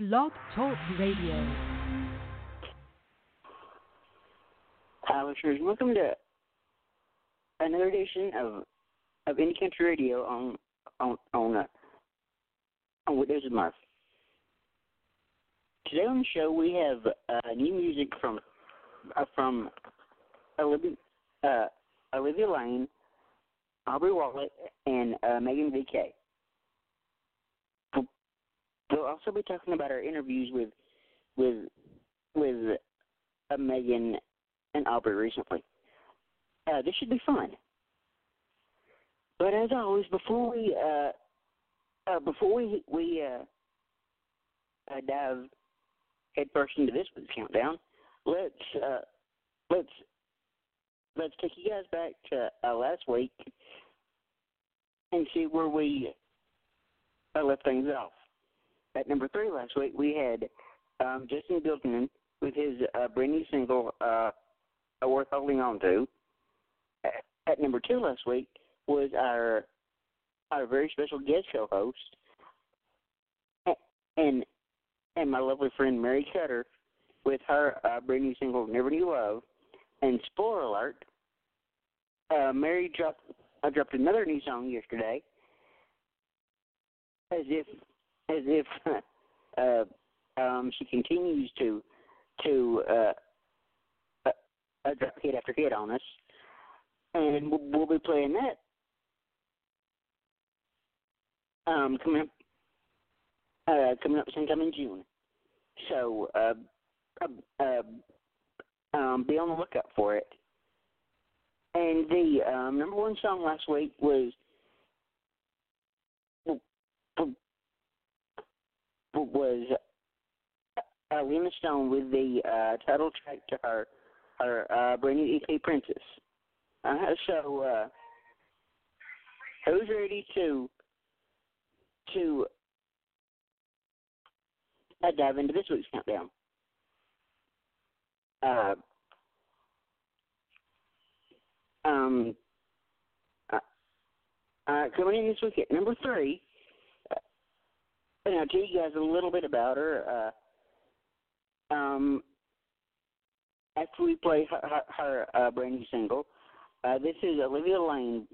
Blog Talk Radio. Hi, listeners. Welcome to another edition of of Indie Country Radio on on on uh, on Windows and Today on the show we have uh, new music from uh, from Olivia uh, Olivia Lane, Aubrey Wollett, and uh, Meghan VK. We'll also be talking about our interviews with with with uh, Meghan and Aubrey recently. Uh, this should be fun. But as always, before we uh, uh, before we we uh, uh, dive headfirst into this week's countdown, let's let's let's take you guys back to last week and see where we left things off. At number three last week, we had um, Justin Bilkman with his uh, brand new single uh, "Worth Holding On To." At, number two last week was our our very special guest show host, and and my lovely friend Mary Kutter with her uh, brand new single "Never Knew Love." And spoiler alert, uh, Mary dropped I dropped another new song yesterday, as if as if uh, um, she continues to to uh, uh, drop hit after hit on us, and we'll, we'll be playing that um, coming up uh, coming up sometime in June. So uh, uh, um, be on the lookout for it. And the um, number one song last week was was uh, Lena Stone with the uh, title track to her her uh, brand new EP Princess. Uh, so uh, who's ready to to uh, dive into this week's countdown? Uh, um, uh, uh, coming in this week at number three, and I'll tell you guys a little bit about her. Uh, um, after we play her, her, her uh, brand new single, uh, this is Olivia Lane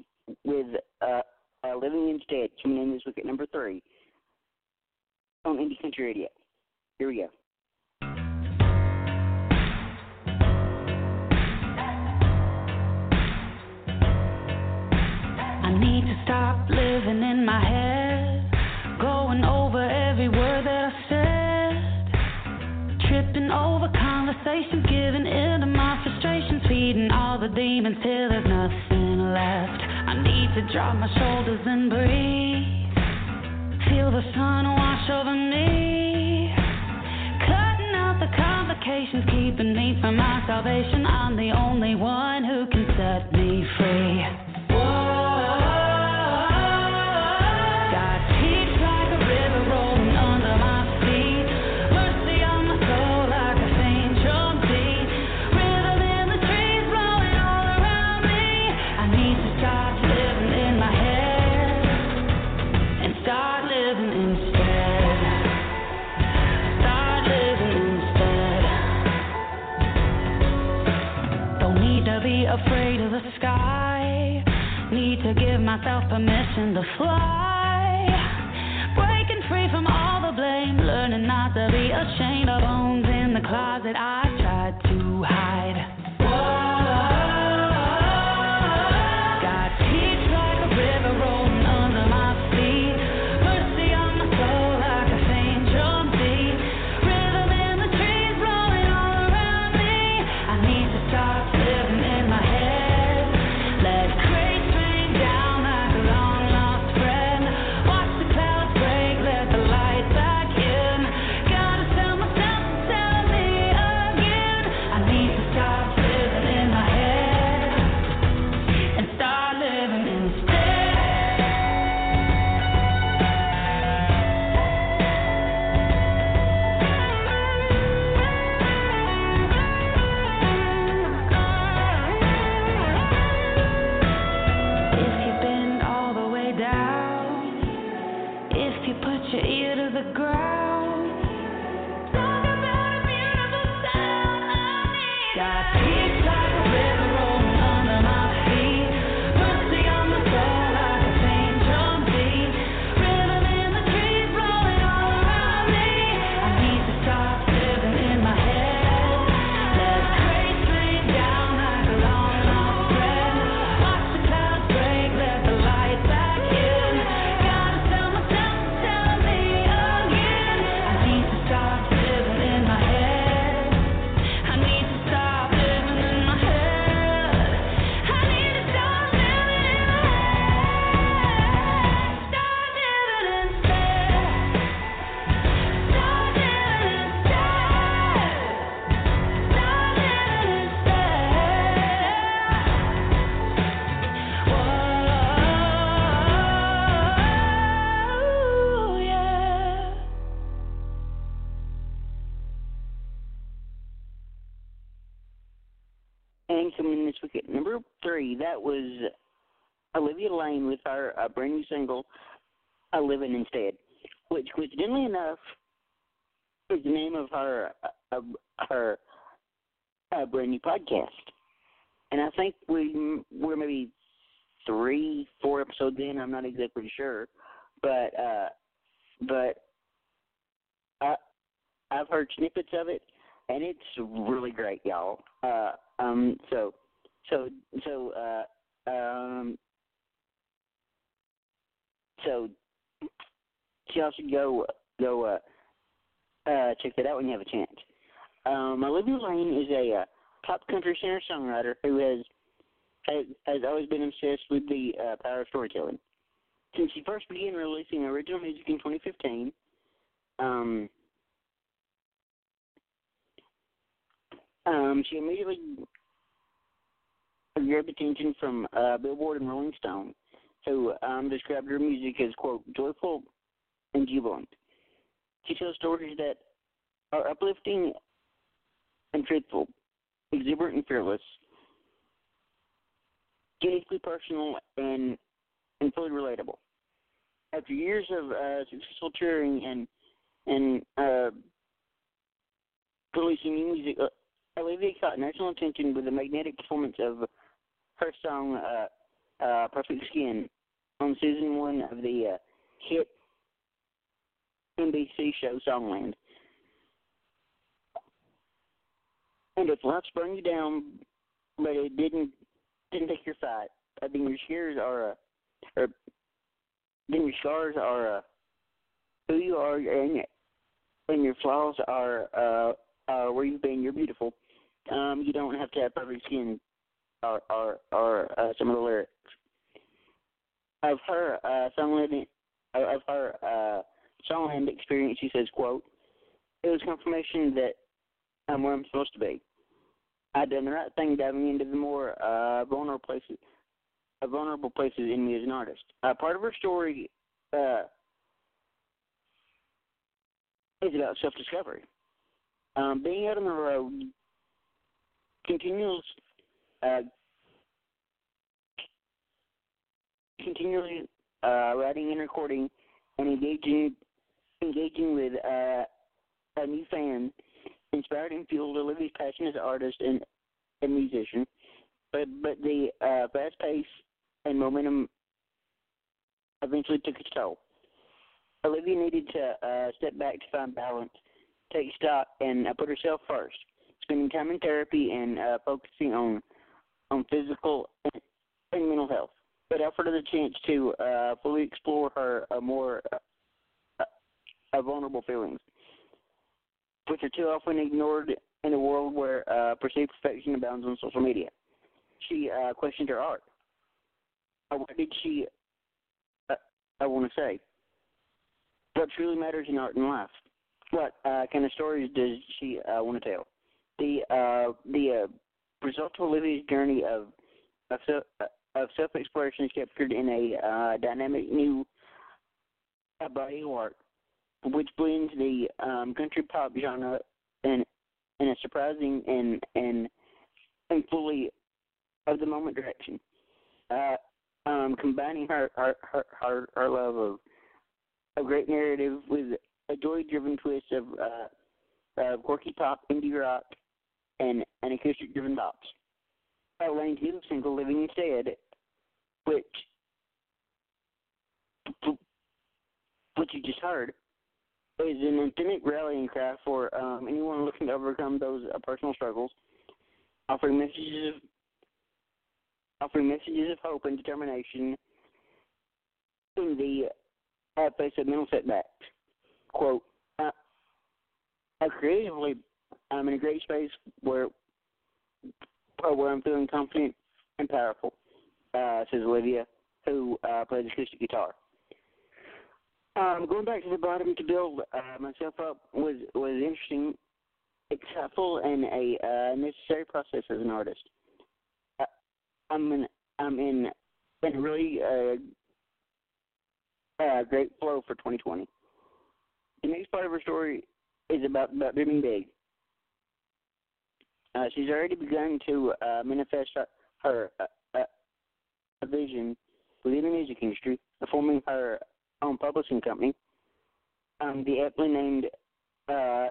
with uh, uh, Living Instead coming in this week at number three on Indie Country Radio. Here we go. I need to stop living in my head, conversations, giving in to my frustrations, feeding all the demons till there's nothing left. I need to drop my shoulders and breathe, feel the sun wash over me, cutting out the complications, keeping me from my salvation. I'm the only one who can set me free. Afraid of the sky, need to give myself permission to fly. Breaking free from all the blame, learning not to be ashamed of bones in the closet. I Olivia Lane with her uh, brand new single, "A Living Instead," which coincidentally enough is the name of her uh, her uh, brand new podcast. And I think we we're maybe three, four episodes in. I'm not exactly sure, but uh, but I I've heard snippets of it, and it's really great, y'all. Uh, um, so so so uh, um, so y'all should go go uh, uh, check that out when you have a chance. Um, Olivia Lane is a uh, pop country singer songwriter who has, has has always been obsessed with the uh, power of storytelling. Since she first began releasing original music in 2015, um, um, she immediately grabbed attention from uh, Billboard and Rolling Stone, who um, described her music as quote joyful and jubilant. She tells stories that are uplifting and truthful, exuberant and fearless, uniquely personal and and fully relatable. After years of uh, successful touring and and uh, releasing new music, uh, Olivia caught national attention with the magnetic performance of her song uh, uh, "Perfect Skin" on season one of the uh, hit NBC show Songland. And if life sprung you down, but it didn't didn't take your fight, I think your scars are, uh, or then your scars are uh, who you are, and and your flaws are uh, are where you've been. You're beautiful. Um, you don't have to have perfect skin. Are are are uh, some of the lyrics of her uh, of her uh, songland experience? She says, "quote It was confirmation that I'm where I'm supposed to be. I've done the right thing diving into the more uh, vulnerable places, uh, vulnerable places in me as an artist. Uh, part of her story uh, is about self-discovery. Um, being out on the road, continuous, uh, continually uh, writing and recording, and engaging, engaging with uh, a new fan inspired and fueled Olivia's passion as an artist and a musician, but but the uh, fast pace and momentum eventually took its toll. Olivia needed to uh, step back to find balance, take stock, and uh, put herself first, spending time in therapy and uh, focusing on on physical and, mental health. But offered her the chance to uh, fully explore her uh, more uh, uh, vulnerable feelings which are too often ignored in a world where uh, perceived perfection abounds on social media. She uh, questioned her art. Uh, what did she, uh, I want to say, what truly matters in art and life? What uh, kind of stories does she uh, want to tell? The uh, the result of Olivia's journey of of, self, of self exploration is captured in a uh, dynamic new uh, body of work which blends the um, country pop genre in in a surprising and and and fully of the moment direction. Uh, um, combining her her, her her her love of a great narrative with a joy-driven twist of uh, uh, quirky pop, indie rock, and and acoustic-driven bops. Uh, Lane's new single, "Living Instead," which which you just heard, is an authentic rallying cry for um, anyone looking to overcome those uh, personal struggles, offering messages of offering messages of hope and determination in the face of mental setbacks. Quote, uh, uh, creatively, I'm in a great space where uh, where I'm feeling confident and powerful, uh, says Olivia, who uh, plays acoustic guitar. Um, going back to the bottom to build uh, myself up was was interesting, exciteful, and a uh, necessary process as an artist. Uh, I'm in I'm in in a really great flow for 2020. The next part of her story is about about dreaming big. Uh, she's already begun to uh, manifest her, her uh, uh, vision within the music industry, forming her own publishing company, um, the aptly named uh,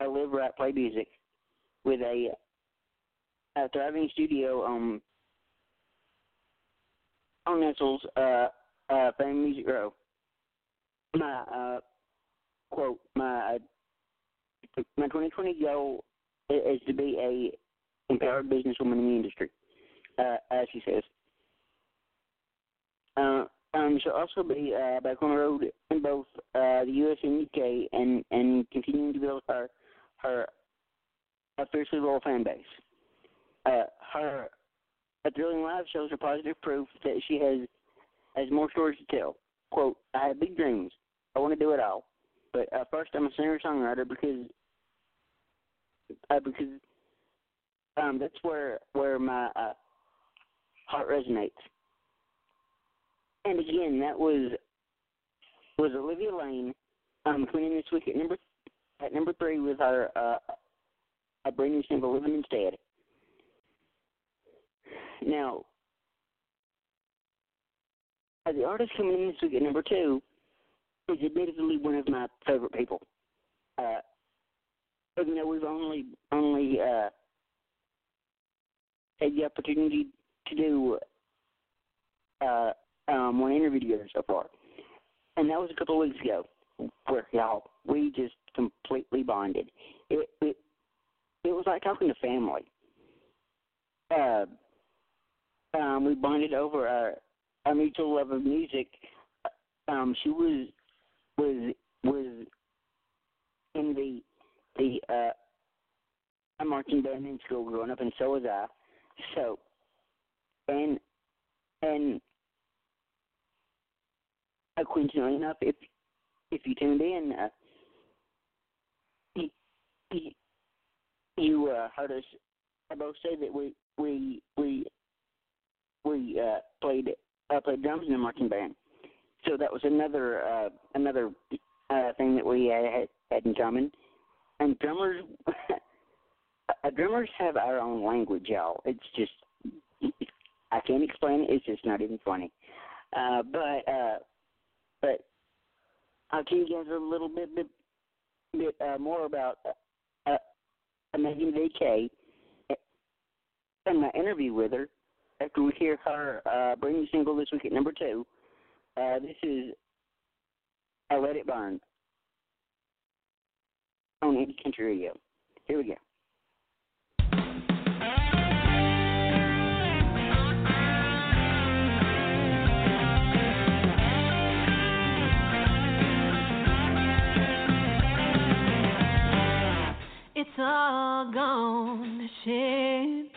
I Live Rap Play Music, with a, a thriving studio um, on Nashville's uh, uh, Fame Music Row. My uh, quote, my my 2020 goal is to be a empowered businesswoman in the industry, uh, as she says. Uh, um, she'll also be uh, back on the road in both uh, the U.S. and U.K. and and continuing to build her her a fiercely loyal fan base. Uh, her a thrilling live shows are positive proof that she has has more stories to tell. Quote, I have big dreams. I want to do it all. But uh, first, I'm a singer songwriter because uh, because um, that's where where my uh, heart resonates. And again, that was was Olivia Lane um, coming in this week at number at number three with her uh, a brand new single, "Living Instead." Now, uh, the artist coming in this week at number two is admittedly one of my favorite people. Uh, even though we've only only uh, had the opportunity to do uh, um, one interview together so far, and that was a couple of weeks ago, where y'all we just completely bonded. It it it was like talking to family. Uh, um, we bonded over our our mutual love of music. Um, she was was was in the the uh a marching band in school growing up, and so was I. So, and and coincidentally enough, if if you tuned in, uh, you, you, uh, heard us both say that we we we we uh, played uh, played drums in the marching band. So that was another uh, another uh, thing that we had, had in common. And drummers, uh, drummers have our own language, y'all. It's just I can't explain it. It's just not even funny. Uh, but uh, but I'll tell you guys a little bit bit, bit uh, more about uh, uh, Meghan VK and my interview with her after we hear her uh, brand new single this week at number two. Uh, this is I Let It Burn on Indie Country Radio. Here we go. It's all gone to shit.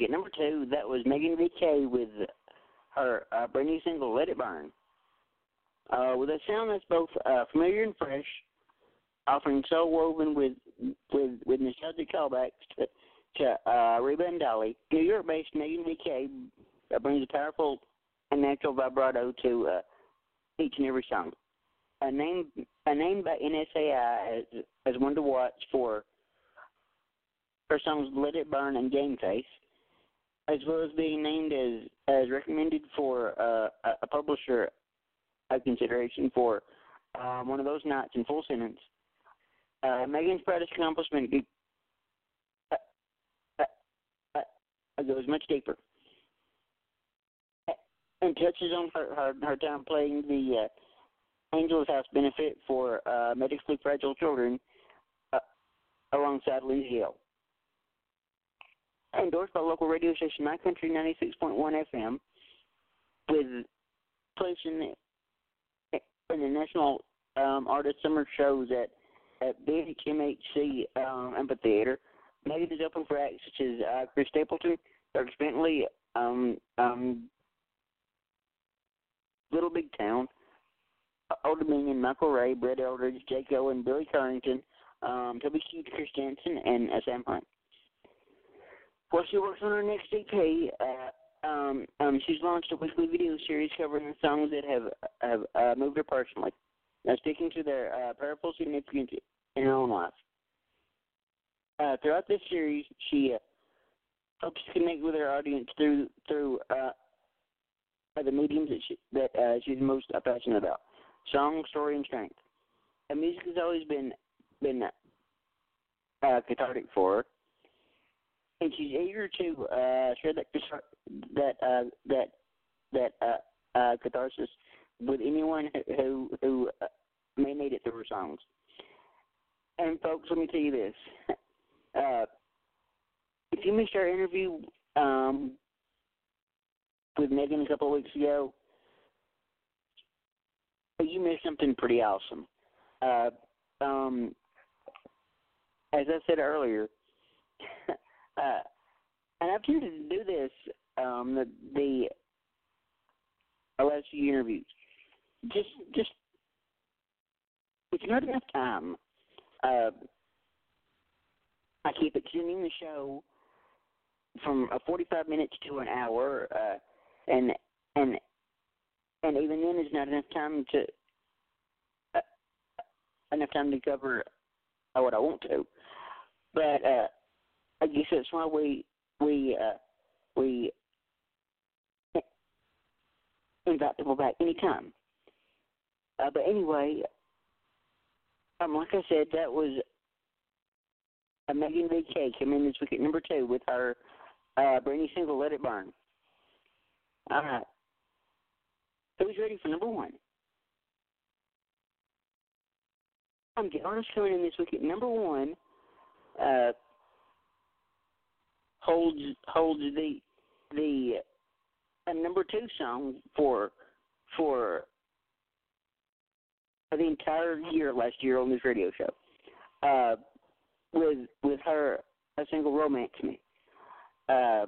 At number two, that was Meghan VK with her uh, brand new single "Let It Burn." Uh, with a sound that's both uh, familiar and fresh, offering soul woven with with with nostalgic callbacks to, to uh, Reba and Dolly. New York-based Meghan VK uh, brings a powerful and natural vibrato to uh, each and every song. A name a name by NSAI as as one to watch for her songs "Let It Burn" and "Game Face." As well as being named as as recommended for uh, a, publisher a consideration for um, one of those nights in full sentence. Uh, Meghan's proudest accomplishment uh, uh, uh, goes much deeper and touches on her her, her time playing the uh, Angels House benefit for medically fragile children alongside Liz Yale endorsed by local radio station My Country 96.1 FM, with placing in the National um, Artist Summer shows at at BHMHC um, Amphitheater. Meghan is open for acts such as uh, Chris Stapleton, Dierks Bentley, um, um, Little Big Town, Old Dominion, Michael Ray, Brett Eldredge, Jake Owen, Billy Currington, um, Toby Keith Christensen, and uh, Sam Hunt. While she works on her next EP, uh, um, um, she's launched a weekly video series covering the songs that have have uh, moved her personally, now sticking to their uh, powerful significance in her own life. Uh, throughout this series, she uh, hopes to connect with her audience through through uh, the mediums that she, that uh, she's most passionate about: song, story, and strength. And music has always been been uh, cathartic for her and she's eager to uh, share that that uh, that that uh, uh, catharsis with anyone who who uh, may need it through her songs. And folks, let me tell you this: uh, if you missed our interview um, with Meghan a couple of weeks ago, you missed something pretty awesome. Uh, um, as I said earlier. Uh, and I've tended to do this um, the the few interviews. Just just it's not enough time. Uh, I keep extending the show from a 45 minutes to an hour, uh, and and and even then, there's not enough time to uh, enough time to cover what I want to. But uh, I guess that's why we we uh, we invite people back anytime. Uh, but anyway, um, like I said, that was a Meghan VK came in this week at number two with her uh, new single "Let It Burn." All right, who's ready for number one? I'm the artist coming in this week at number one. Uh, holds holds the the uh, number two song for for the entire year last year on this radio show. Uh, with with her a single romance me. Uh,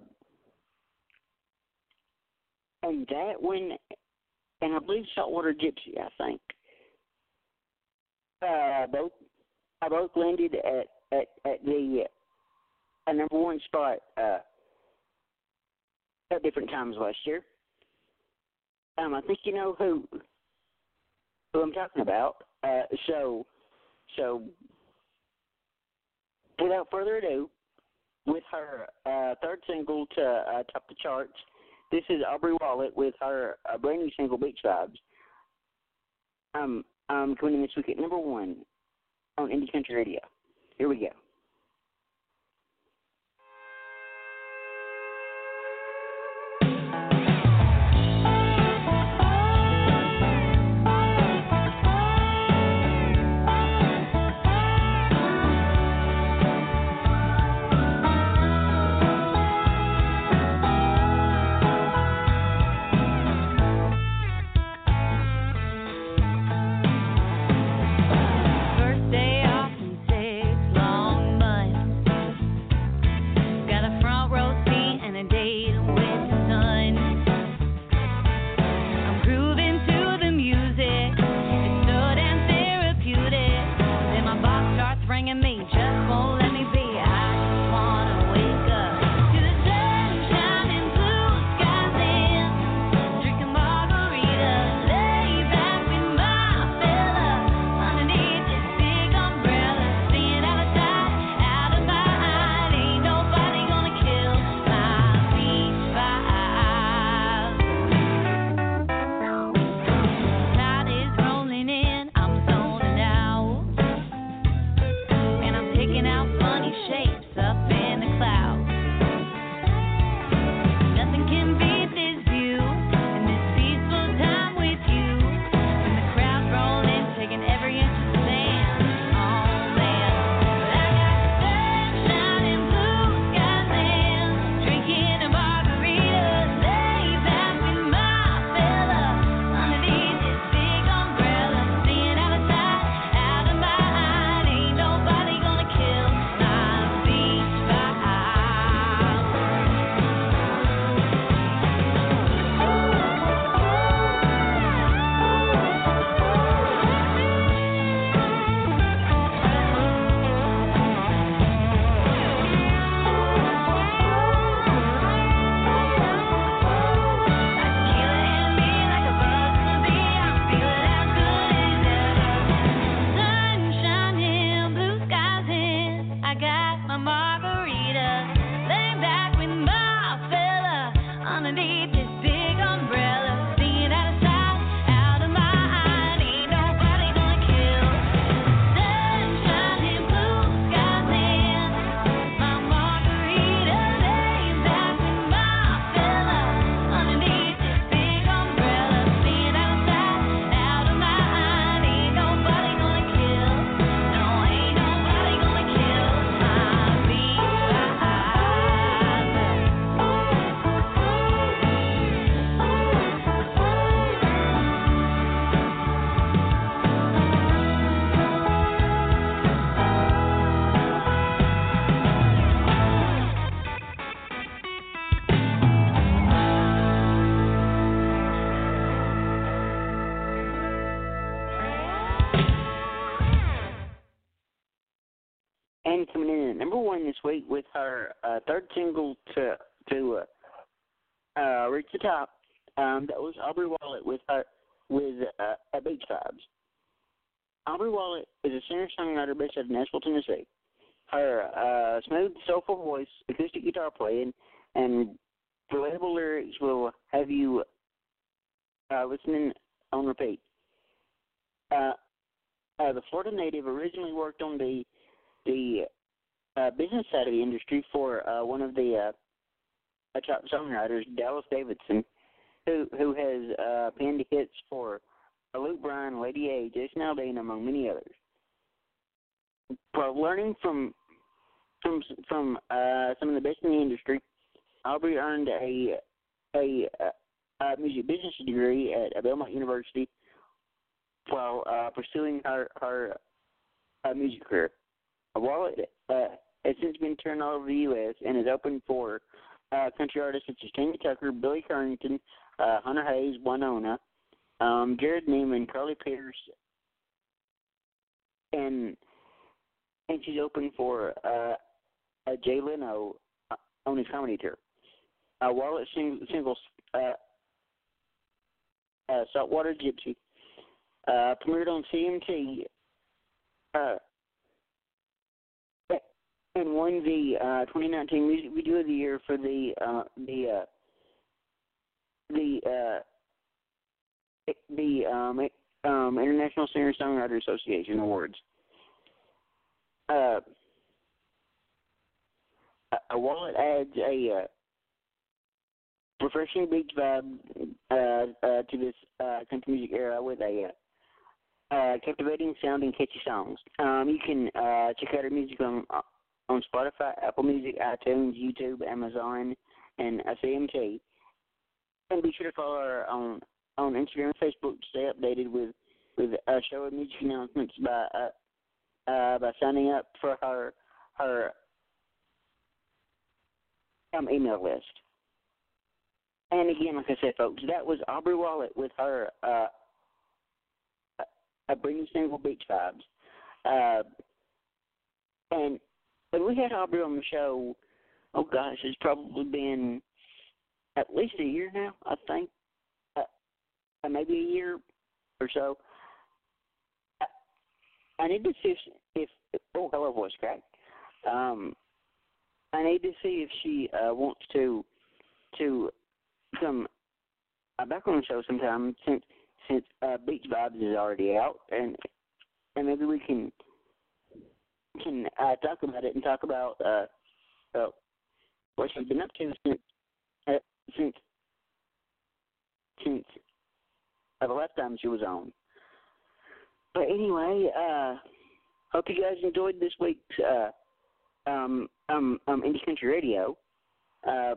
and that when and I believe Saltwater Gypsy, I think. Uh, both I both landed at at, at the a number one spot uh, at different times last year. Um, I think you know who who I'm talking about. Uh, so, so without further ado, with her uh, third single to uh, top the charts, this is Aubrey Wollett with her uh, brand new single Beach Vibes. Um, I'm coming in this week at number one on Indie Country Radio. Here we go. Week with her uh, third single to to uh, uh, reach the top. Um, that was Aubrey Wollett with her with uh, a Beach Vibes. Aubrey Wollett is a singer songwriter based out of Nashville, Tennessee. Her uh, smooth, soulful voice, acoustic guitar playing, and relatable lyrics will have you uh, listening on repeat. Uh, uh, the Florida native originally worked on the the uh, business side of the industry for uh, one of the uh, uh, top songwriters, Dallas Davidson, who who has uh, penned hits for uh, Luke Bryan, Lady A, Jason Aldean, among many others. While learning from from from uh, some of the best in the industry, Aubrey earned a a, a, music business degree at Belmont University while uh, pursuing her her uh, music career. Wollett uh, has since been turned all over the U.S. and is open for uh, country artists such as Tanya Tucker, Billy Currington, uh, Hunter Hayes, Wynonna, um, Jerrod Niemann, Carly Pearce, and and she's open for uh, uh, Jay Leno uh, on his comedy tour. Uh, Wollett sing- singles uh, uh, Saltwater Gypsy uh, premiered on CMT. Uh, and won the uh, 2019 Music Video of the Year for the uh, the uh, the uh, the um, um, International Singer Songwriter Association Awards. Uh, a- Wollett adds a uh, refreshing beach vibe uh, uh, to this uh, country music era with a uh, uh, captivating sounding catchy songs. Um, you can uh, check out her music on on Spotify, Apple Music, iTunes, YouTube, Amazon, and uh, CMT. And be sure to follow her on on Instagram and Facebook to stay updated with with uh, show and music announcements by uh, uh, by signing up for her her um, email list. And again, like I said, folks, that was Aubrey Wollett with her uh, brand new single, Beach Vibes. Uh, and and we had Aubrey on the show. Oh gosh, it's probably been at least a year now. I think, uh, uh, maybe a year or so. I, I need to see if, if oh hello voice crack. Um, I need to see if she uh, wants to to come uh, back on the show sometime since since uh, Beach Vibes is already out and and maybe we can can uh, talk about it and talk about uh, uh, what she's been up to since uh, since since uh, the last time she was on. But anyway, uh, hope you guys enjoyed this week's uh, um, um, um, Indie Country Radio. Uh,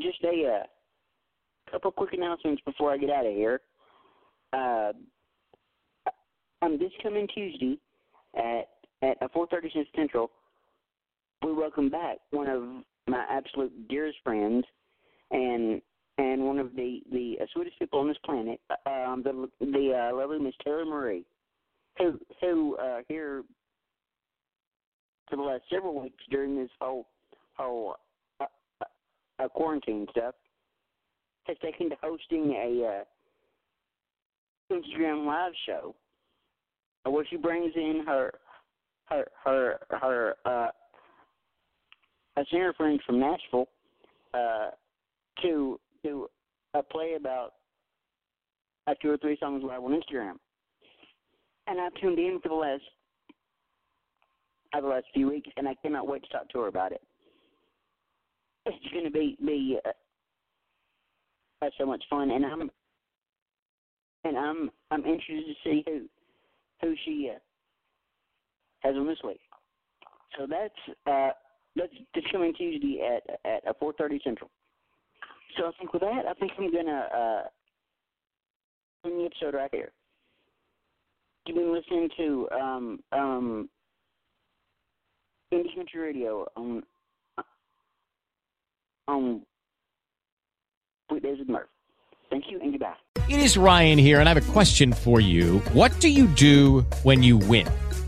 just a uh, couple quick announcements before I get out of here. Uh, um, this coming Tuesday at at 4:30 Central, we welcome back one of my absolute dearest friends, and and one of the the uh, sweetest people on this planet, uh, um, the the uh, lovely Miss Taylor Marie, who who uh, here for the last several weeks during this whole whole uh, uh, uh, quarantine stuff has taken to hosting a uh, Instagram live show where she brings in her her her her uh a singer friend from Nashville uh to to uh, play about uh, two or three songs live on Instagram. And I've tuned in for the last uh, the last few weeks, and I cannot wait to talk to her about it. It's going to be be uh, so much fun, and I'm and I'm I'm interested to see who who she uh, on this week. So that's uh, that's this coming Tuesday at at uh, 4:30 Central. So I think with that, I think I'm gonna uh, end the episode right here. You've been listening to um, um, Indie Country Radio on on weekdays with Murph. Thank you and goodbye. It is Ryan here, and I have a question for you. What do you do when you win?